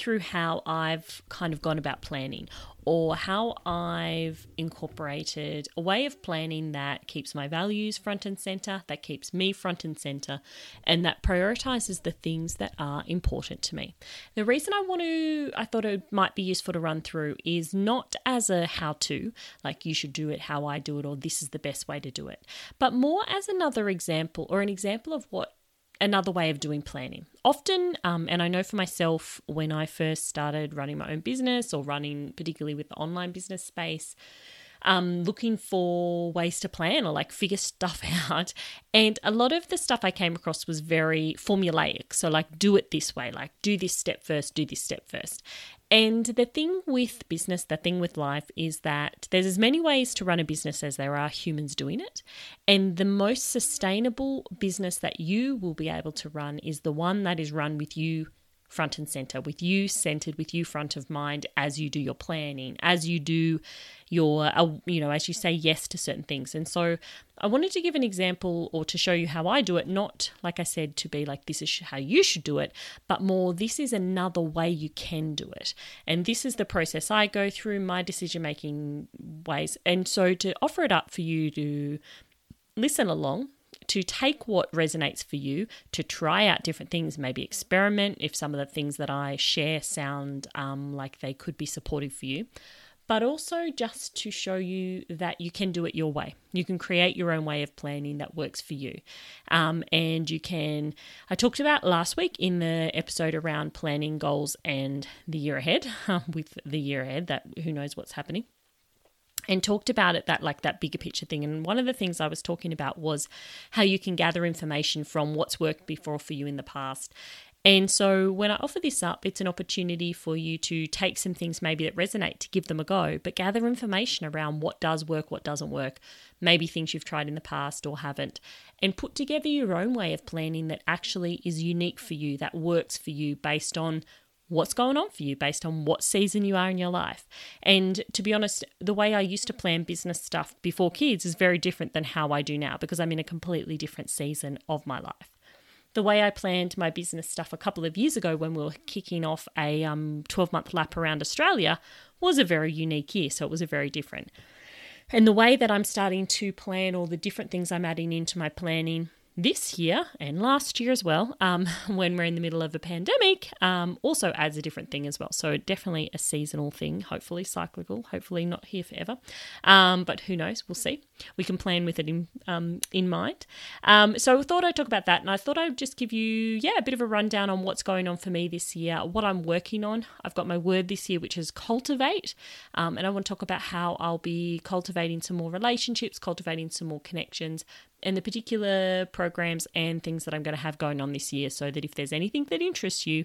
Through how I've kind of gone about planning or how I've incorporated a way of planning that keeps my values front and center, that keeps me front and center, and that prioritizes the things that are important to me. The reason I want to, I thought it might be useful to run through is not as a how to, like you should do it how I do it, or this is the best way to do it, but more as another example or an example of what another way of doing planning. Often, um, and I know for myself, when I first started running my own business or running, particularly with the online business space, um, looking for ways to plan or like figure stuff out. And a lot of the stuff I came across was very formulaic. So, like, do it this way, like, do this step first, do this step first. And the thing with business, the thing with life is that there's as many ways to run a business as there are humans doing it. And the most sustainable business that you will be able to run is the one that is run with you front and center, with you centered, with you front of mind as you do your planning, as you do your, uh, you know, as you say yes to certain things. And so I wanted to give an example or to show you how I do it, not like I said, to be like this is how you should do it, but more this is another way you can do it. And this is the process I go through, my decision making ways. And so to offer it up for you to listen along to take what resonates for you, to try out different things, maybe experiment if some of the things that I share sound um, like they could be supportive for you, but also just to show you that you can do it your way. You can create your own way of planning that works for you. Um, and you can, I talked about last week in the episode around planning goals and the year ahead, with the year ahead, that who knows what's happening and talked about it that like that bigger picture thing and one of the things i was talking about was how you can gather information from what's worked before for you in the past and so when I offer this up, it's an opportunity for you to take some things maybe that resonate to give them a go, but gather information around what does work, what doesn't work, maybe things you've tried in the past or haven't, and put together your own way of planning that actually is unique for you, that works for you based on what's going on for you based on what season you are in your life. And to be honest, the way I used to plan business stuff before kids is very different than how I do now because I'm in a completely different season of my life. The way I planned my business stuff a couple of years ago when we were kicking off a um, 12 month lap around Australia was a very unique year, so it was a very different. And the way that I'm starting to plan all the different things I'm adding into my planning this year and last year as well, um, when we're in the middle of a pandemic, um, also adds a different thing as well. So, definitely a seasonal thing, hopefully cyclical, hopefully not here forever. Um, but who knows? We'll see. We can plan with it in, um, in mind. Um, so, I thought I'd talk about that. And I thought I'd just give you, yeah, a bit of a rundown on what's going on for me this year, what I'm working on. I've got my word this year, which is cultivate. Um, and I want to talk about how I'll be cultivating some more relationships, cultivating some more connections, and the particular programs and things that I'm going to have going on this year so that if there's anything that interests you,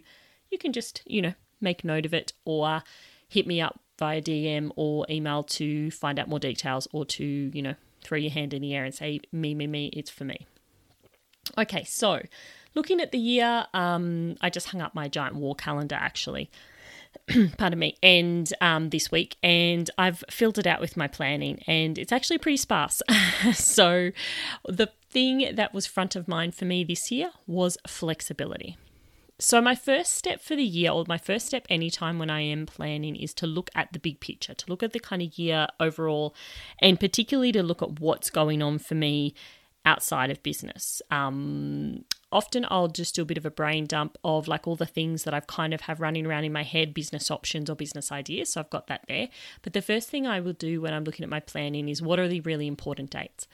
you can just, you know, make note of it or hit me up via DM or email to find out more details or to, you know, throw your hand in the air and say, me, me, me, it's for me. Okay, so looking at the year, um, I just hung up my giant war calendar actually. pardon me, and um, this week, and I've filled it out with my planning, and it's actually pretty sparse. so, the thing that was front of mind for me this year was flexibility. So, my first step for the year, or my first step anytime when I am planning, is to look at the big picture, to look at the kind of year overall, and particularly to look at what's going on for me outside of business. Um, often I'll just do a bit of a brain dump of like all the things that I've kind of have running around in my head, business options or business ideas. So I've got that there. But the first thing I will do when I'm looking at my planning is what are the really important dates.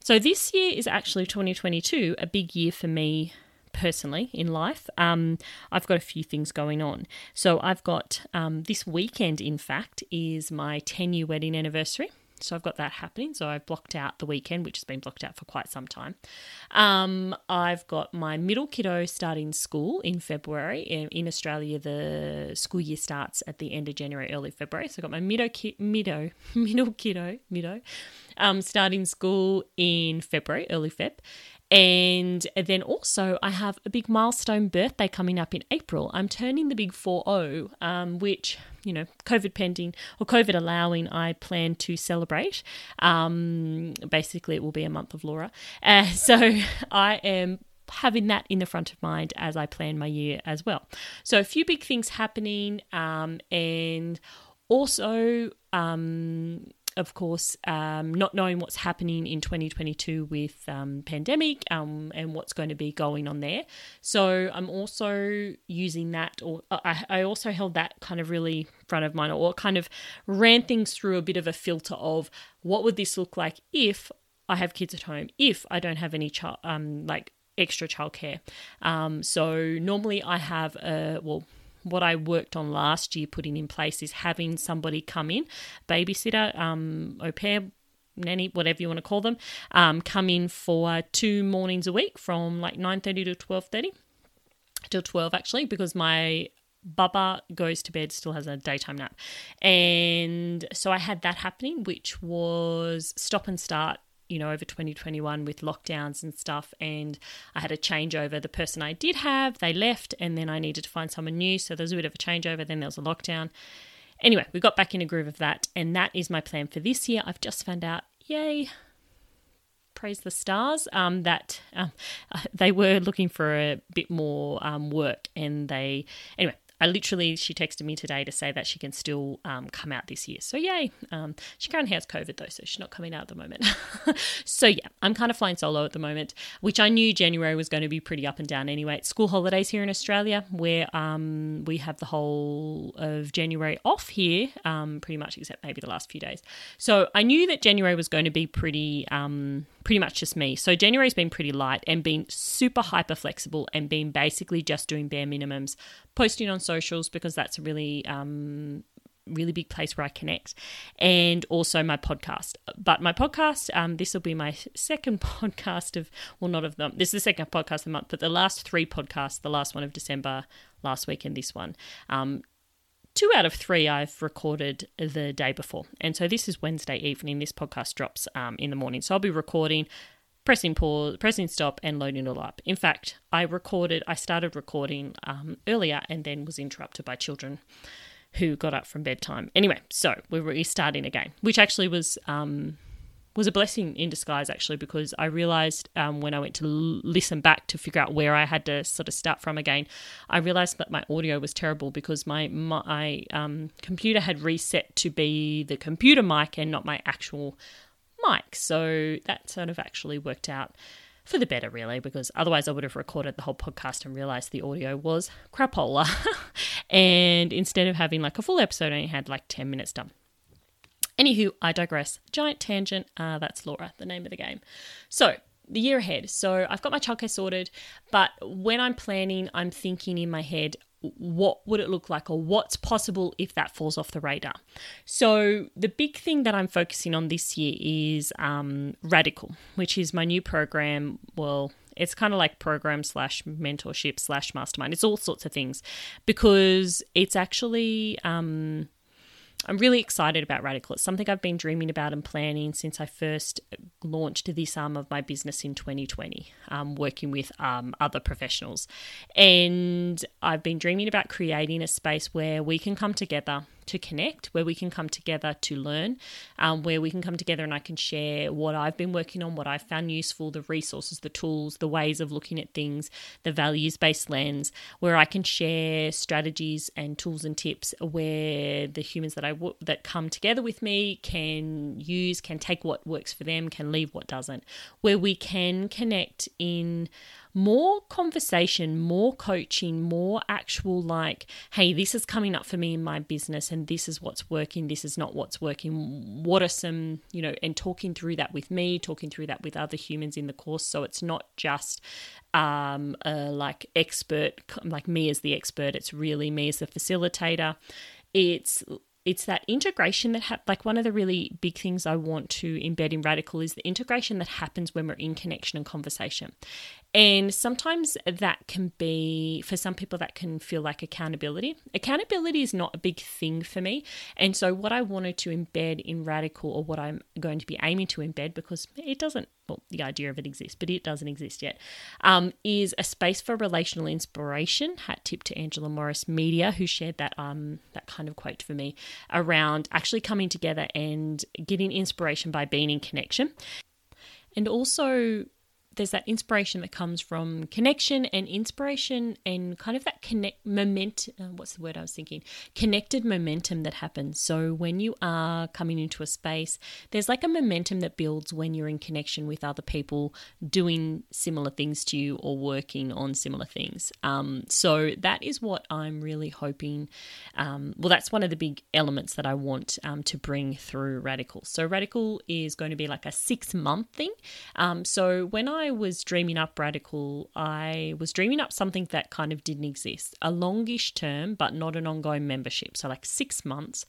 So this year is actually 2022, a big year for me personally in life, um, I've got a few things going on. So I've got um, this weekend, in fact, is my 10 year wedding anniversary. So I've got that happening. So I've blocked out the weekend, which has been blocked out for quite some time. Um, I've got my middle kiddo starting school in February. In, in, Australia, the school year starts at the end of January, early February. So I've got my middle, ki- middle, middle kiddo, middle, um, starting school in February, early Feb. And then also, I have a big milestone birthday coming up in April. I'm turning the big 4 0, um, which, you know, COVID pending or COVID allowing, I plan to celebrate. Um, basically, it will be a month of Laura. Uh, so I am having that in the front of mind as I plan my year as well. So, a few big things happening, um, and also, um, of course, um, not knowing what's happening in 2022 with um, pandemic um, and what's going to be going on there. So I'm also using that, or uh, I, I, also held that kind of really front of mind, or kind of ran things through a bit of a filter of what would this look like if I have kids at home, if I don't have any child, um, like extra childcare. Um, so normally I have a well what I worked on last year putting in place is having somebody come in, babysitter, um, au pair, nanny, whatever you want to call them, um, come in for two mornings a week from like 9.30 to 12.30 till 12 actually because my Bubba goes to bed, still has a daytime nap. And so I had that happening, which was stop and start you know, over 2021 with lockdowns and stuff. And I had a changeover. The person I did have, they left, and then I needed to find someone new. So there was a bit of a changeover. Then there was a lockdown. Anyway, we got back in a groove of that. And that is my plan for this year. I've just found out, yay, praise the stars um, that um, they were looking for a bit more um, work and they anyway I literally, she texted me today to say that she can still um, come out this year. So, yay. Um, she currently has COVID though, so she's not coming out at the moment. so, yeah, I'm kind of flying solo at the moment, which I knew January was going to be pretty up and down anyway. It's school holidays here in Australia, where um, we have the whole of January off here, um, pretty much, except maybe the last few days. So, I knew that January was going to be pretty um, pretty much just me. So January's been pretty light and been super hyper flexible and been basically just doing bare minimums, posting on socials because that's a really um, really big place where I connect, and also my podcast. But my podcast, um, this will be my second podcast of, well, not of them. This is the second podcast of the month, but the last three podcasts, the last one of December, last week, and this one, um, two out of three I've recorded the day before. And so this is Wednesday evening. This podcast drops um, in the morning. So I'll be recording, pressing pause, pressing stop, and loading it all up. In fact, I recorded, I started recording um, earlier and then was interrupted by children who got up from bedtime. Anyway, so we're restarting again, which actually was. Um, was a blessing in disguise actually because I realized um, when I went to l- listen back to figure out where I had to sort of start from again, I realized that my audio was terrible because my my um, computer had reset to be the computer mic and not my actual mic. So that sort of actually worked out for the better, really, because otherwise I would have recorded the whole podcast and realized the audio was crapola. and instead of having like a full episode, I only had like 10 minutes done. Anywho, I digress. Giant tangent. Uh, that's Laura, the name of the game. So, the year ahead. So, I've got my childcare sorted, but when I'm planning, I'm thinking in my head, what would it look like or what's possible if that falls off the radar so the big thing that i'm focusing on this year is um, radicle which is my new program well it's kind of like program slash mentorship slash mastermind it's all sorts of things because it's actually um, I'm really excited about Radicle. It's something I've been dreaming about and planning since I first launched this arm of my business in 2020, um, working with um, other professionals. And I've been dreaming about creating a space where we can come together to connect, where we can come together to learn, um, where we can come together and I can share what I've been working on, what I've found useful, the resources, the tools, the ways of looking at things, the values based lens, where I can share strategies and tools and tips where the humans that I w- that come together with me can use, can take what works for them, can leave what doesn't, where we can connect in more conversation, more coaching, more actual like, hey, this is coming up for me in my business and this is what's working, this is not what's working. What are some, you know, and talking through that with me, talking through that with other humans in the course. So it's not just um, a like expert, like me as the expert, it's really me as the facilitator. It's it's that integration that ha- like one of the really big things I want to embed in radicle is the integration that happens when we're in connection and conversation. And sometimes that can be, for some people, that can feel like accountability. Accountability is not a big thing for me. And so, what I wanted to embed in Radicle, or what I'm going to be aiming to embed, because it doesn't, well, the idea of it exists, but it doesn't exist yet, um, is a space for relational inspiration. Hat tip to Angela Morris Media, who shared that, um, that kind of quote for me around actually coming together and getting inspiration by being in connection. And also there's that inspiration that comes from connection and inspiration and kind of that connect moment uh, what's the word i was thinking? Connected momentum that happens. So when you are coming into a space there's like a momentum that builds when you're in connection with other people doing similar things to you or working on similar things. Um, so that is what i'm really hoping um, well that's one of the big elements that i want um, to bring through radicle. So radicle is going to be like a six month thing. Um, so when i I was dreaming up Radicle, I was dreaming up something that kind of didn't exist a longish term, but not an ongoing membership. So, like six months.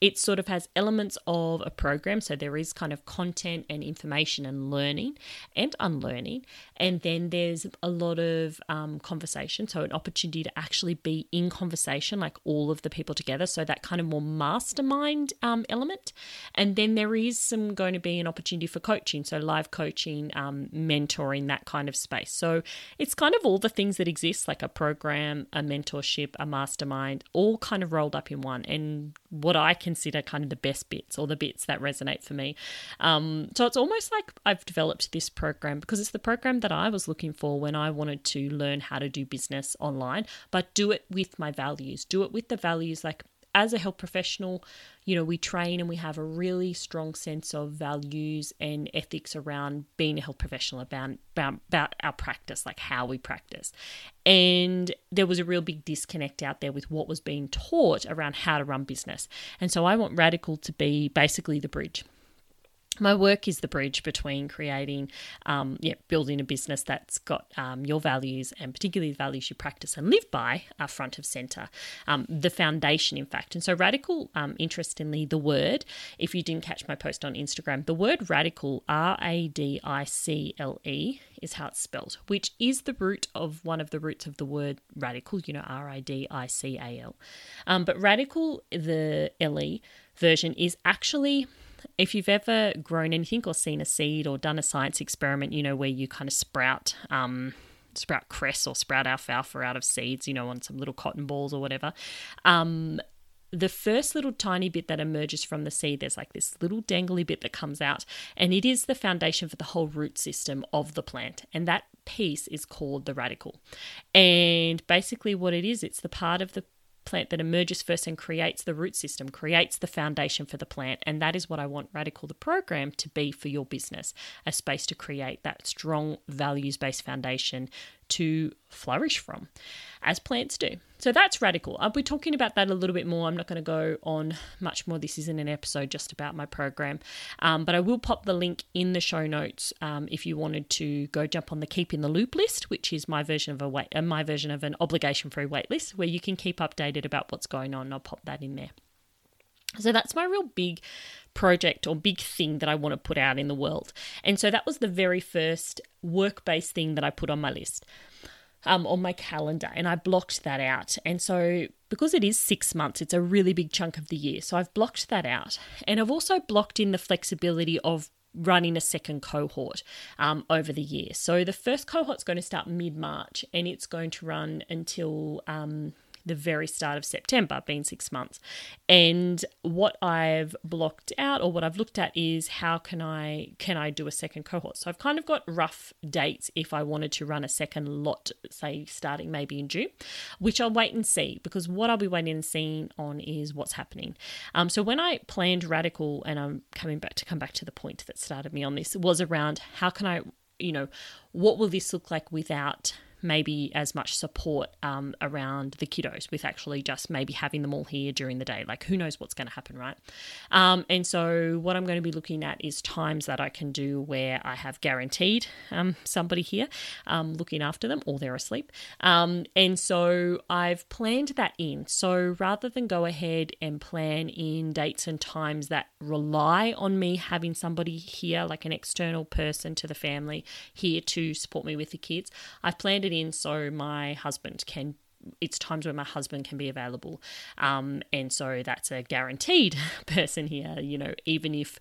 It sort of has elements of a program. So, there is kind of content and information and learning and unlearning. And then there's a lot of um, conversation. So, an opportunity to actually be in conversation, like all of the people together. So, that kind of more mastermind um, element. And then there is some going to be an opportunity for coaching. So, live coaching, um, mentoring that kind of space. So it's kind of all the things that exist, like a program, a mentorship, a mastermind, all kind of rolled up in one. And what I consider kind of the best bits or the bits that resonate for me. Um, so it's almost like I've developed this program because it's the program that I was looking for when I wanted to learn how to do business online, but do it with my values, do it with the values like as a health professional, you know, we train and we have a really strong sense of values and ethics around being a health professional about, about, about our practice, like how we practice. And there was a real big disconnect out there with what was being taught around how to run business. And so I want Radicle to be basically the bridge my work is the bridge between creating, um, yeah, building a business that's got um, your values and particularly the values you practice and live by are front of center, um, the foundation, in fact. And so, radicle, um, interestingly, the word, if you didn't catch my post on Instagram, the word radicle, R A D I C L E, is how it's spelled, which is the root of one of the roots of the word radical, you know, R A D I C A L. Um, but radicle, the L E version, is actually if you've ever grown anything or seen a seed or done a science experiment, you know, where you kind of sprout um, sprout cress or sprout alfalfa out of seeds, you know, on some little cotton balls or whatever. Um, the first little tiny bit that emerges from the seed, there's like this little dangly bit that comes out, and it is the foundation for the whole root system of the plant. And that piece is called the radicle. And basically, what it is, it's the part of the plant that emerges first and creates the root system, creates the foundation for the plant. And that is what I want Radicle the program to be for your business a space to create that strong values based foundation to flourish from, as plants do. So that's radicle. I'll be talking about that a little bit more. I'm not going to go on much more. This isn't an episode just about my program, um, but I will pop the link in the show notes um, if you wanted to go jump on the Keep in the Loop list, which is my version of a wait, uh, my version of an obligation-free wait list where you can keep updated about what's going on. I'll pop that in there. So that's my real big project or big thing that I want to put out in the world. And so that was the very first work based thing that I put on my list. Um, on my calendar and I blocked that out. And so, because it is six months, it's a really big chunk of the year. So, I've blocked that out. And I've also blocked in the flexibility of running a second cohort um, over the year. So, the first cohort's going to start mid March and it's going to run until um, the very start of September, being six months. And what I've blocked out or what I've looked at is how can I can I do a second cohort? So I've kind of got rough dates if I wanted to run a second lot, say starting maybe in June, which I'll wait and see because what I'll be waiting and seeing on is what's happening. Um, so when I planned Radicle, and I'm coming back to come back to the point that started me on this, was around how can I you know, what will this look like without maybe as much support um, around the kiddos with actually just maybe having them all here during the day. Like, who knows what's going to happen, right? Um, and so, what I'm going to be looking at is times that I can do where I have guaranteed um, somebody here um, looking after them or they're asleep. Um, and so, I've planned that in. So, rather than go ahead and plan in dates and times that rely on me having somebody here, like an external person to the family here to support me with the kids, I've planned it in so my husband can it's times where my husband can be available. Um, and so that's a guaranteed person here you know even if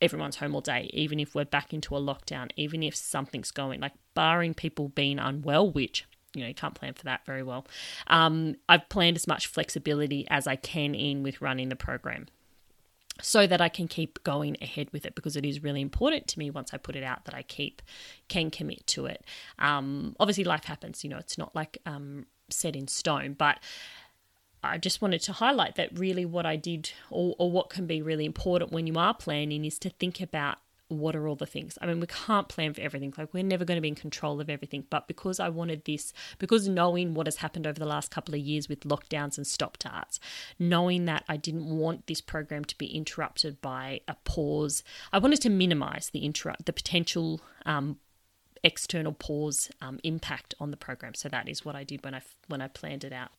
everyone's home all day even if we're back into a lockdown even if something's going like barring people being unwell which you know you can't plan for that very well um, i've planned as much flexibility as i can in with running the program so that I can keep going ahead with it because it is really important to me once I put it out that I keep can commit to it. Um, obviously, life happens, you know, it's not like um, set in stone, but I just wanted to highlight that really what I did or, or what can be really important when you are planning is to think about what are all the things? I mean, we can't plan for everything. Like, we're never going to be in control of everything. But because I wanted this, because knowing what has happened over the last couple of years with lockdowns and stop starts, knowing that I didn't want this program to be interrupted by a pause, I wanted to minimize the interrupt, the potential um, external pause um, impact on the program. So that is what I did when I when I planned it out.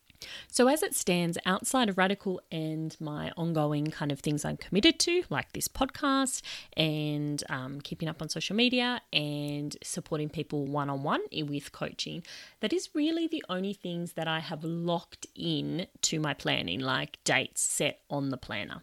So, as it stands, outside of Radicle and my ongoing kind of things I'm committed to, like this podcast and um, keeping up on social media and supporting people one on one with coaching, that is really the only things that I have locked in to my planning, like dates set on the planner.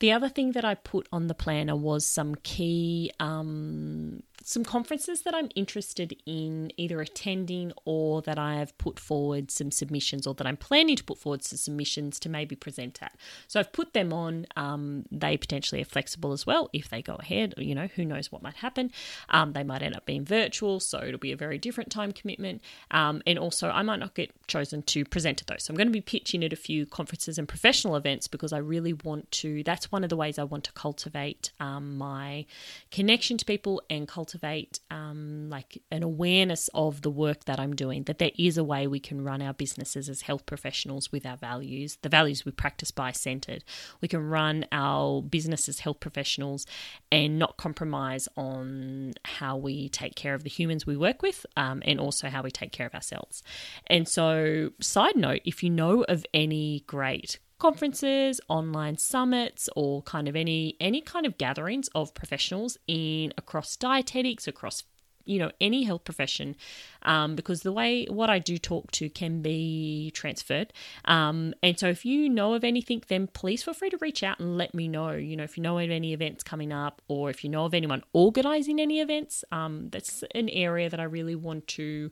The other thing that I put on the planner was some key um, some conferences that I'm interested in either attending or that I have put forward some submissions or that I'm planning to put forward some submissions to maybe present at. So I've put them on. Um, they potentially are flexible as well if they go ahead. You know, who knows what might happen. Um, they might end up being virtual, so it'll be a very different time commitment. Um, and also, I might not get chosen to present at those. So I'm going to be pitching at a few conferences and professional events because I really want to. That's one of the ways I want to cultivate um, my connection to people and cultivate cultivate um, like an awareness of the work that I'm doing, that there is a way we can run our businesses as health professionals with our values, the values we practice by centered. We can run our business as health professionals and not compromise on how we take care of the humans we work with um, and also how we take care of ourselves. And so, side note, if you know of any great conferences, online summits, or kind of any any kind of gatherings of professionals in across dietetics, across you know any health profession um, because the way what i do talk to can be transferred. Um, and so if you know of anything then please feel free to reach out and let me know. You know if you know of any events coming up or if you know of anyone organizing any events um, that's an area that i really want to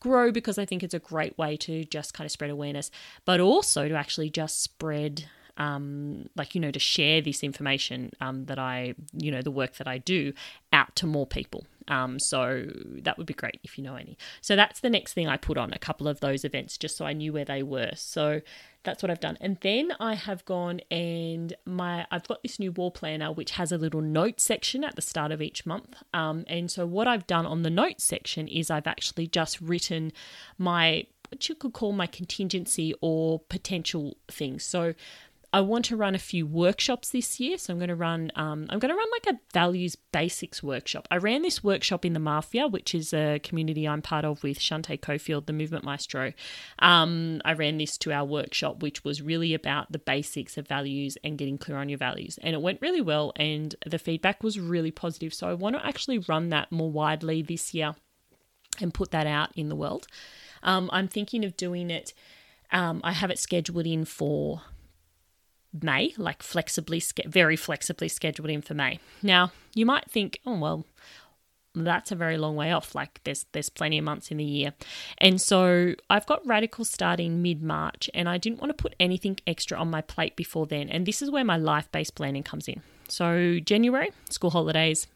grow because i think it's a great way to just kind of spread awareness but also to actually just spread um, like you know to share this information um, that I you know the work that I do out to more people. Um, so that would be great if you know any. So that's the next thing I put on a couple of those events just so I knew where they were. So that's what I've done. And then I have gone and my I've got this new wall planner which has a little note section at the start of each month. Um, and so what I've done on the note section is I've actually just written my what you could call my contingency or potential things. So I want to run a few workshops this year. So I'm going to run um, I'm going to run like a values basics workshop. I ran this workshop in the Mafia, which is a community I'm part of with Shante Cofield, the movement maestro. Um, I ran this to our workshop, which was really about the basics of values and getting clear on your values. And it went really well and the feedback was really positive. So I want to actually run that more widely this year and put that out in the world. Um, I'm thinking of doing it. Um, I have it scheduled in for May, like flexibly, very flexibly scheduled in for May. Now, you might think, oh, well, that's a very long way off. Like there's there's plenty of months in the year. And so I've got radical starting mid-March and I didn't want to put anything extra on my plate before then. And this is where my life-based planning comes in. So January, school holidays,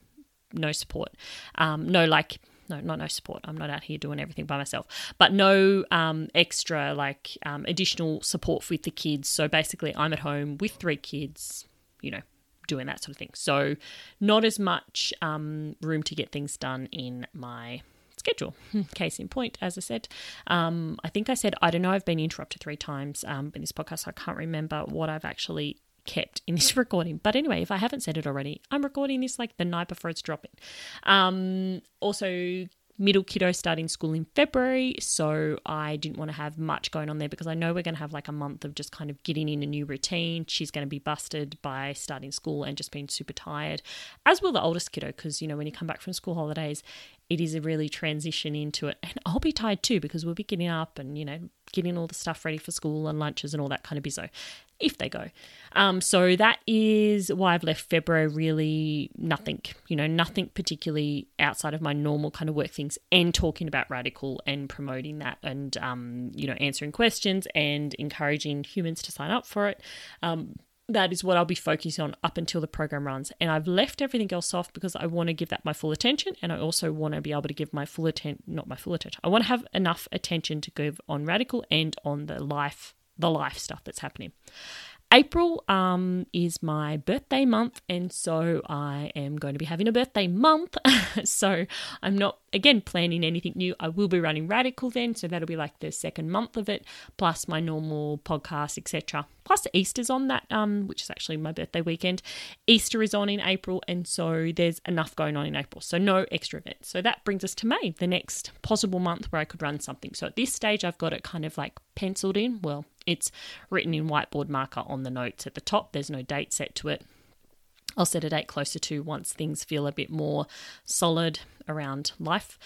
no support. Um, no like no, not no support. I'm not out here doing everything by myself, but no um, extra like um, additional support with the kids. So basically, I'm at home with three kids, you know, doing that sort of thing. So, not as much um, room to get things done in my schedule. Case in point, as I said, um, I think I said, I don't know, I've been interrupted three times um, in this podcast. I can't remember what I've actually kept in this recording. But anyway, if I haven't said it already, I'm recording this like the night before it's dropping. Um, also, middle kiddo starting school in February, so I didn't want to have much going on there because I know we're going to have like a month of just kind of getting in a new routine. She's going to be busted by starting school and just being super tired, as will the oldest kiddo, because you know when you come back from school holidays, it is a really transition into it. And I'll be tired too because we'll be getting up and, you know, getting all the stuff ready for school and lunches and all that kind of bizzo if they go. Um, so that is why I've left February really nothing, you know, nothing particularly outside of my normal kind of work things and talking about radicle and promoting that and, um, you know, answering questions and encouraging humans to sign up for it. Um, that is what I'll be focusing on up until the program runs. And I've left everything else off because I want to give that my full attention. And I also want to be able to give my full attention, not my full attention, I want to have enough attention to give on radicle and on the life, the life stuff that's happening. April um, is my birthday month, and so I am going to be having a birthday month. so I'm not, again, planning anything new. I will be running Radicle then, so that'll be like the second month of it, plus my normal podcast, etc. Plus Easter's on that, um, which is actually my birthday weekend. Easter is on in April, and so there's enough going on in April, so no extra events. So that brings us to May, the next possible month where I could run something. So at this stage, I've got it kind of like penciled in. Well, it's written in whiteboard marker on the notes at the top. There's no date set to it. I'll set a date closer to once things feel a bit more solid around life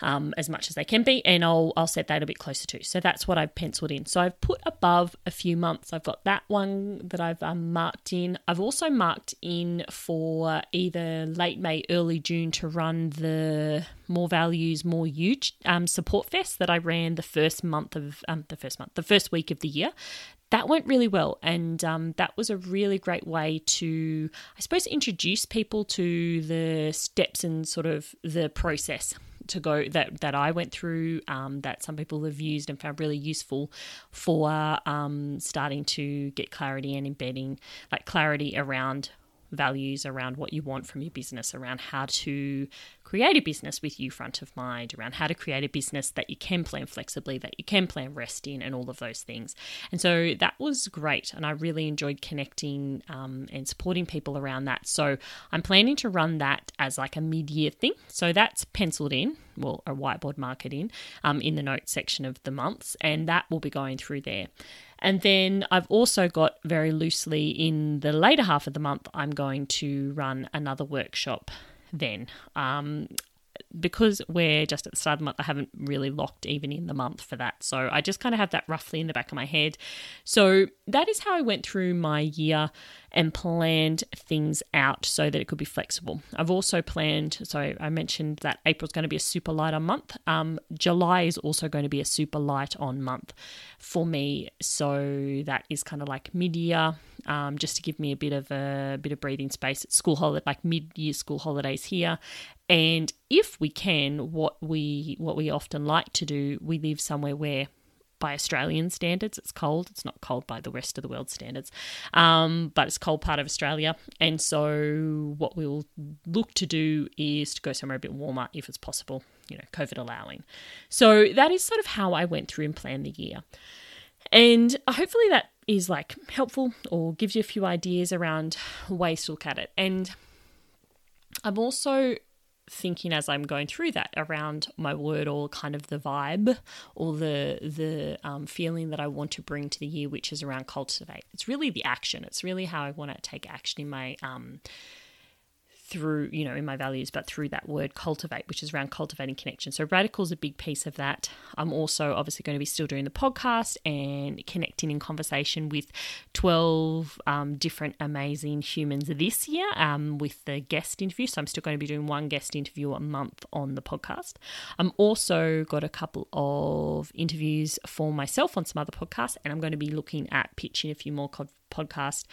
um, as much as they can be, and I'll I'll set that a bit closer to. So that's what I've penciled in. So I've put above a few months. I've got that one that I've um, marked in. I've also marked in for either late May, early June to run the More Values, More You um, support fest that I ran the first month of um, the first month, the first week of the year that went really well and um, that was a really great way to i suppose introduce people to the steps and sort of the process to go that that I went through um, that some people have used and found really useful for um, starting to get clarity and embedding like clarity around values around what you want from your business, around how to create a business with you front of mind, around how to create a business that you can plan flexibly, that you can plan rest in, and all of those things. And so that was great. And I really enjoyed connecting um, and supporting people around that. So I'm planning to run that as like a mid year thing. So that's penciled in, well, a whiteboard market in, um, in the notes section of the months. And that will be going through there. And then I've also got very loosely in the later half of the month, I'm going to run another workshop then. Um, Because we're just at the start of the month, I haven't really locked even in the month for that. So I just kind of have that roughly in the back of my head. So that is how I went through my year and planned things out so that it could be flexible. I've also planned, so I mentioned that April's going to be a super light on month. Um, July is also going to be a super light on month for me. So that is kind of like mid year, um, just to give me a bit of a bit of breathing space. At school holiday, like mid year school holidays here, and if we can, what we what we often like to do, we live somewhere where by Australian standards, it's cold. It's not cold by the rest of the world standards, um, but it's cold part of Australia. And so, what we'll look to do is to go somewhere a bit warmer if it's possible, you know, COVID allowing. So, that is sort of how I went through and planned the year. And hopefully, that is like helpful or gives you a few ideas around ways to look at it. And I'm also thinking as I'm going through that around my word or kind of the vibe or the the um, feeling that I want to bring to the year, which is around cultivate. It's really the action. It's really how I want to take action in my um, through, you know, in my values, but through that word cultivate, which is around cultivating connection. So radicle is a big piece of that. I'm also obviously going to be still doing the podcast and connecting in conversation with 12 um, different amazing humans this year um, with the guest interview. So I'm still going to be doing one guest interview a month on the podcast. I'm also got a couple of interviews for myself on some other podcasts, and I'm going to be looking at pitching a few more podcasts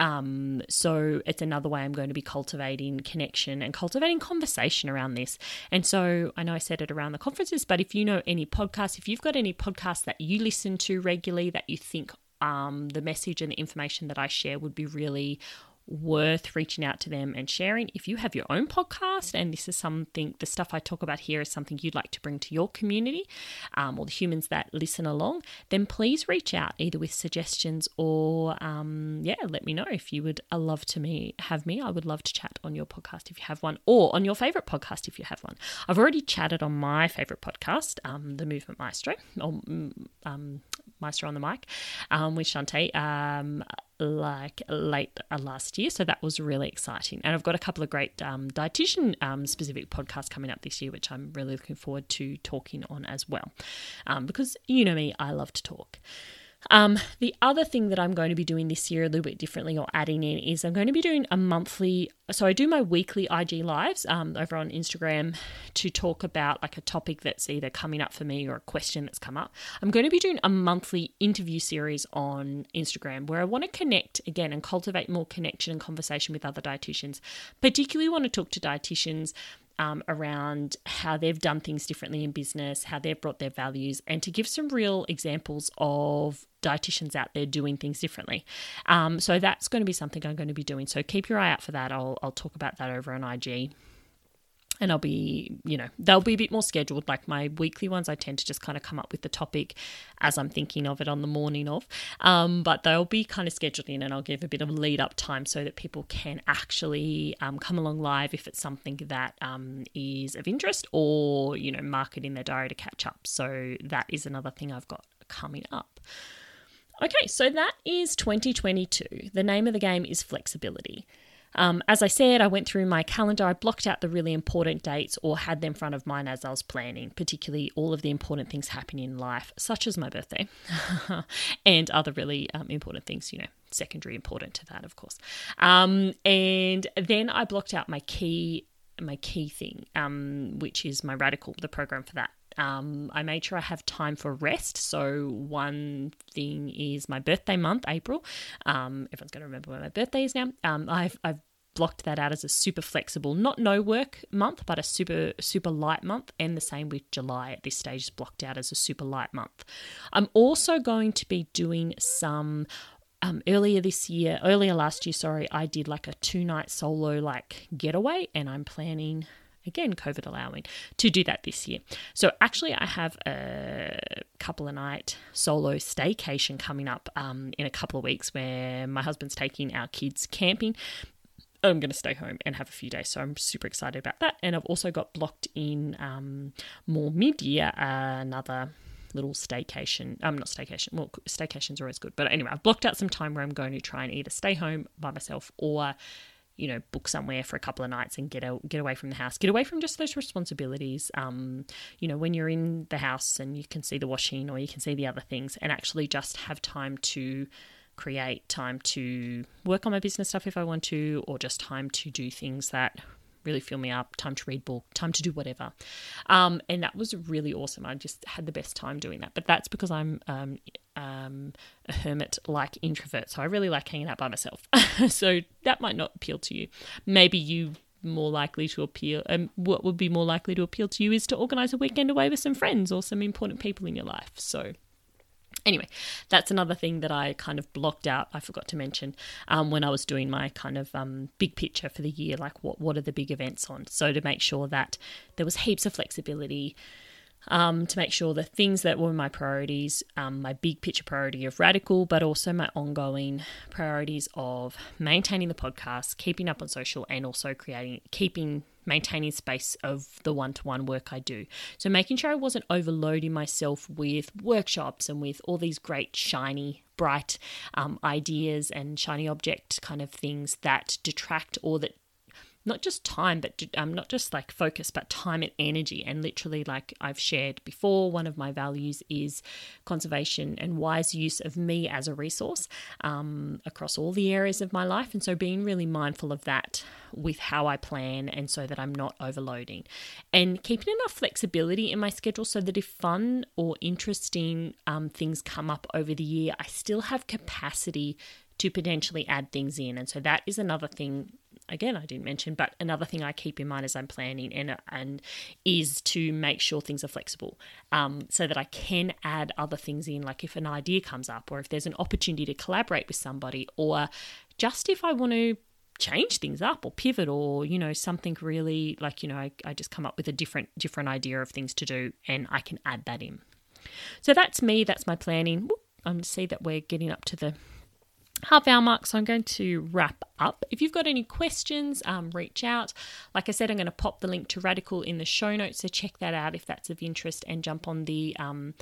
um, so it's another way I'm going to be cultivating connection and cultivating conversation around this. And so I know I said it around the conferences, but if you know any podcasts, if you've got any podcasts that you listen to regularly that you think um, the message and the information that I share would be really worth reaching out to them and sharing. If you have your own podcast and this is something, the stuff I talk about here is something you'd like to bring to your community um, or the humans that listen along, then please reach out either with suggestions or, um, yeah, let me know if you would uh, love to me have me. I would love to chat on your podcast if you have one or on your favorite podcast if you have one. I've already chatted on my favorite podcast, um, The Movement Maestro, or mm, um, Maestro on the mic, um, with Shante um, like late uh, last year. So that was really exciting. And I've got a couple of great um, dietitian um, specific podcasts coming up this year, which I'm really looking forward to talking on as well. Um, because you know me, I love to talk. Um, the other thing that I'm going to be doing this year a little bit differently or adding in is I'm going to be doing a monthly. So I do my weekly IG lives um, over on Instagram to talk about like a topic that's either coming up for me or a question that's come up. I'm going to be doing a monthly interview series on Instagram where I want to connect again and cultivate more connection and conversation with other dietitians. Particularly want to talk to dietitians um, around how they've done things differently in business, how they've brought their values, and to give some real examples of dietitians out there doing things differently. Um, so that's going to be something I'm going to be doing. So keep your eye out for that. I'll, I'll talk about that over on IG and I'll be, you know, they'll be a bit more scheduled. Like my weekly ones, I tend to just kind of come up with the topic as I'm thinking of it on the morning of. Um, but they'll be kind of scheduled in, and I'll give a bit of lead up time so that people can actually um, come along live if it's something that um, is of interest or, you know, mark it in their diary to catch up. So that is another thing I've got coming up. Okay, so that is 2022. The name of the game is flexibility. Um, as I said, I went through my calendar, I blocked out the really important dates or had them front of mind as I was planning, particularly all of the important things happening in life, such as my birthday and other really um, important things, you know, secondary important to that, of course. Um, and then I blocked out my key my key thing, um, which is my radicle, the program for that. Um, I made sure I have time for rest. So, one thing is my birthday month, April. Um, everyone's going to remember when my birthday is now. Um, I've, I've blocked that out as a super flexible, not no work month, but a super super light month, and the same with July at this stage is blocked out as a super light month. I'm also going to be doing some um, earlier this year, earlier last year, sorry, I did like a two night solo like getaway, and I'm planning again, COVID allowing, to do that this year. So actually, I have a couple of night solo staycation coming up um, in a couple of weeks where my husband's taking our kids camping. I'm going to stay home and have a few days, so I'm super excited about that. And I've also got blocked in um, more mid year uh, another little staycation. I'm um, not staycation. Well, staycations are always good, but anyway, I've blocked out some time where I'm going to try and either stay home by myself or you know, book somewhere for a couple of nights and get out, get away from the house, get away from just those responsibilities. Um, you know, when you're in the house and you can see the washing or you can see the other things, and actually just have time to create, time to work on my business stuff if I want to, or just time to do things that really fill me up, time to read book, time to do whatever. Um, and that was really awesome. I just had the best time doing that. But that's because I'm um, um, a hermit like introvert. So I really like hanging out by myself. so that might not appeal to you. Maybe you more likely to appeal um, what would be more likely to appeal to you is to organize a weekend away with some friends or some important people in your life so Anyway, that's another thing that I kind of blocked out. I forgot to mention um, when I was doing my kind of um, big picture for the year, like what what are the big events on? So to make sure that there was heaps of flexibility. Um, to make sure the things that were my priorities, um, my big picture priority of radicle, but also my ongoing priorities of maintaining the podcast, keeping up on social, and also creating, keeping maintaining space of the one to one work I do. So making sure I wasn't overloading myself with workshops and with all these great, shiny, bright um, ideas and shiny object kind of things that detract or that not just time, but um, not just like focus, but time and energy. And literally, like I've shared before, one of my values is conservation and wise use of me as a resource um, across all the areas of my life. And so, being really mindful of that with how I plan, and so that I'm not overloading, and keeping enough flexibility in my schedule so that if fun or interesting um, things come up over the year, I still have capacity to potentially add things in. And so that is another thing again I didn't mention, but another thing I keep in mind as I'm planning and and is to make sure things are flexible, um, so that I can add other things in, like if an idea comes up, or if there's an opportunity to collaborate with somebody, or just if I want to change things up or pivot or you know something really like you know I, I just come up with a different different idea of things to do and i can add that in. So that's me that's my planning. I'm see that we're getting up to the half hour mark, so I'm going to wrap up. If you've got any questions, um, reach out. Like I said, I'm going to pop the link to Radicle in the show notes, so check that out if that's of interest and jump on the um,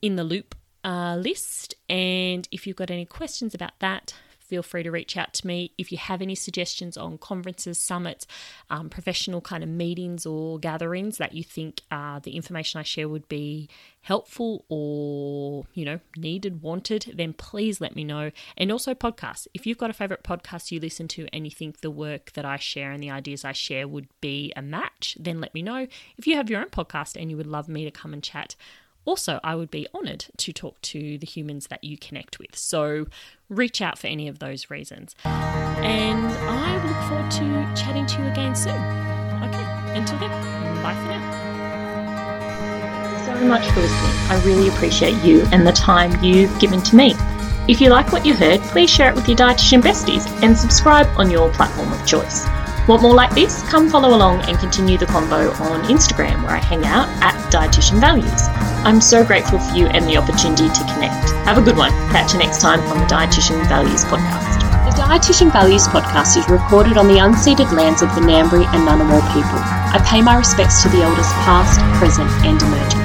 in the loop uh, list. And if you've got any questions about that, feel free to reach out to me. If you have any suggestions on conferences, summits, um, professional kind of meetings or gatherings that you think uh, the information I share would be helpful or, you know, needed, wanted, then please let me know. And also podcasts. If you've got a favorite podcast you listen to and you think the work that I share and the ideas I share would be a match, then let me know. If you have your own podcast and you would love me to come and chat, also, I would be honoured to talk to the humans that you connect with. So reach out for any of those reasons. And I look forward to chatting to you again soon. Okay, until then, bye for now. So much for listening. I really appreciate you and the time you've given to me. If you like what you heard, please share it with your dietitian besties and subscribe on your platform of choice. Want more like this? Come follow along and continue the convo on Instagram where I hang out at Dietitian Values. I'm so grateful for you and the opportunity to connect. Have a good one. Catch you next time on the Dietitian Values Podcast. The Dietitian Values Podcast is recorded on the unceded lands of the Ngambri and Ngunnawal people. I pay my respects to the elders past, present and emerging.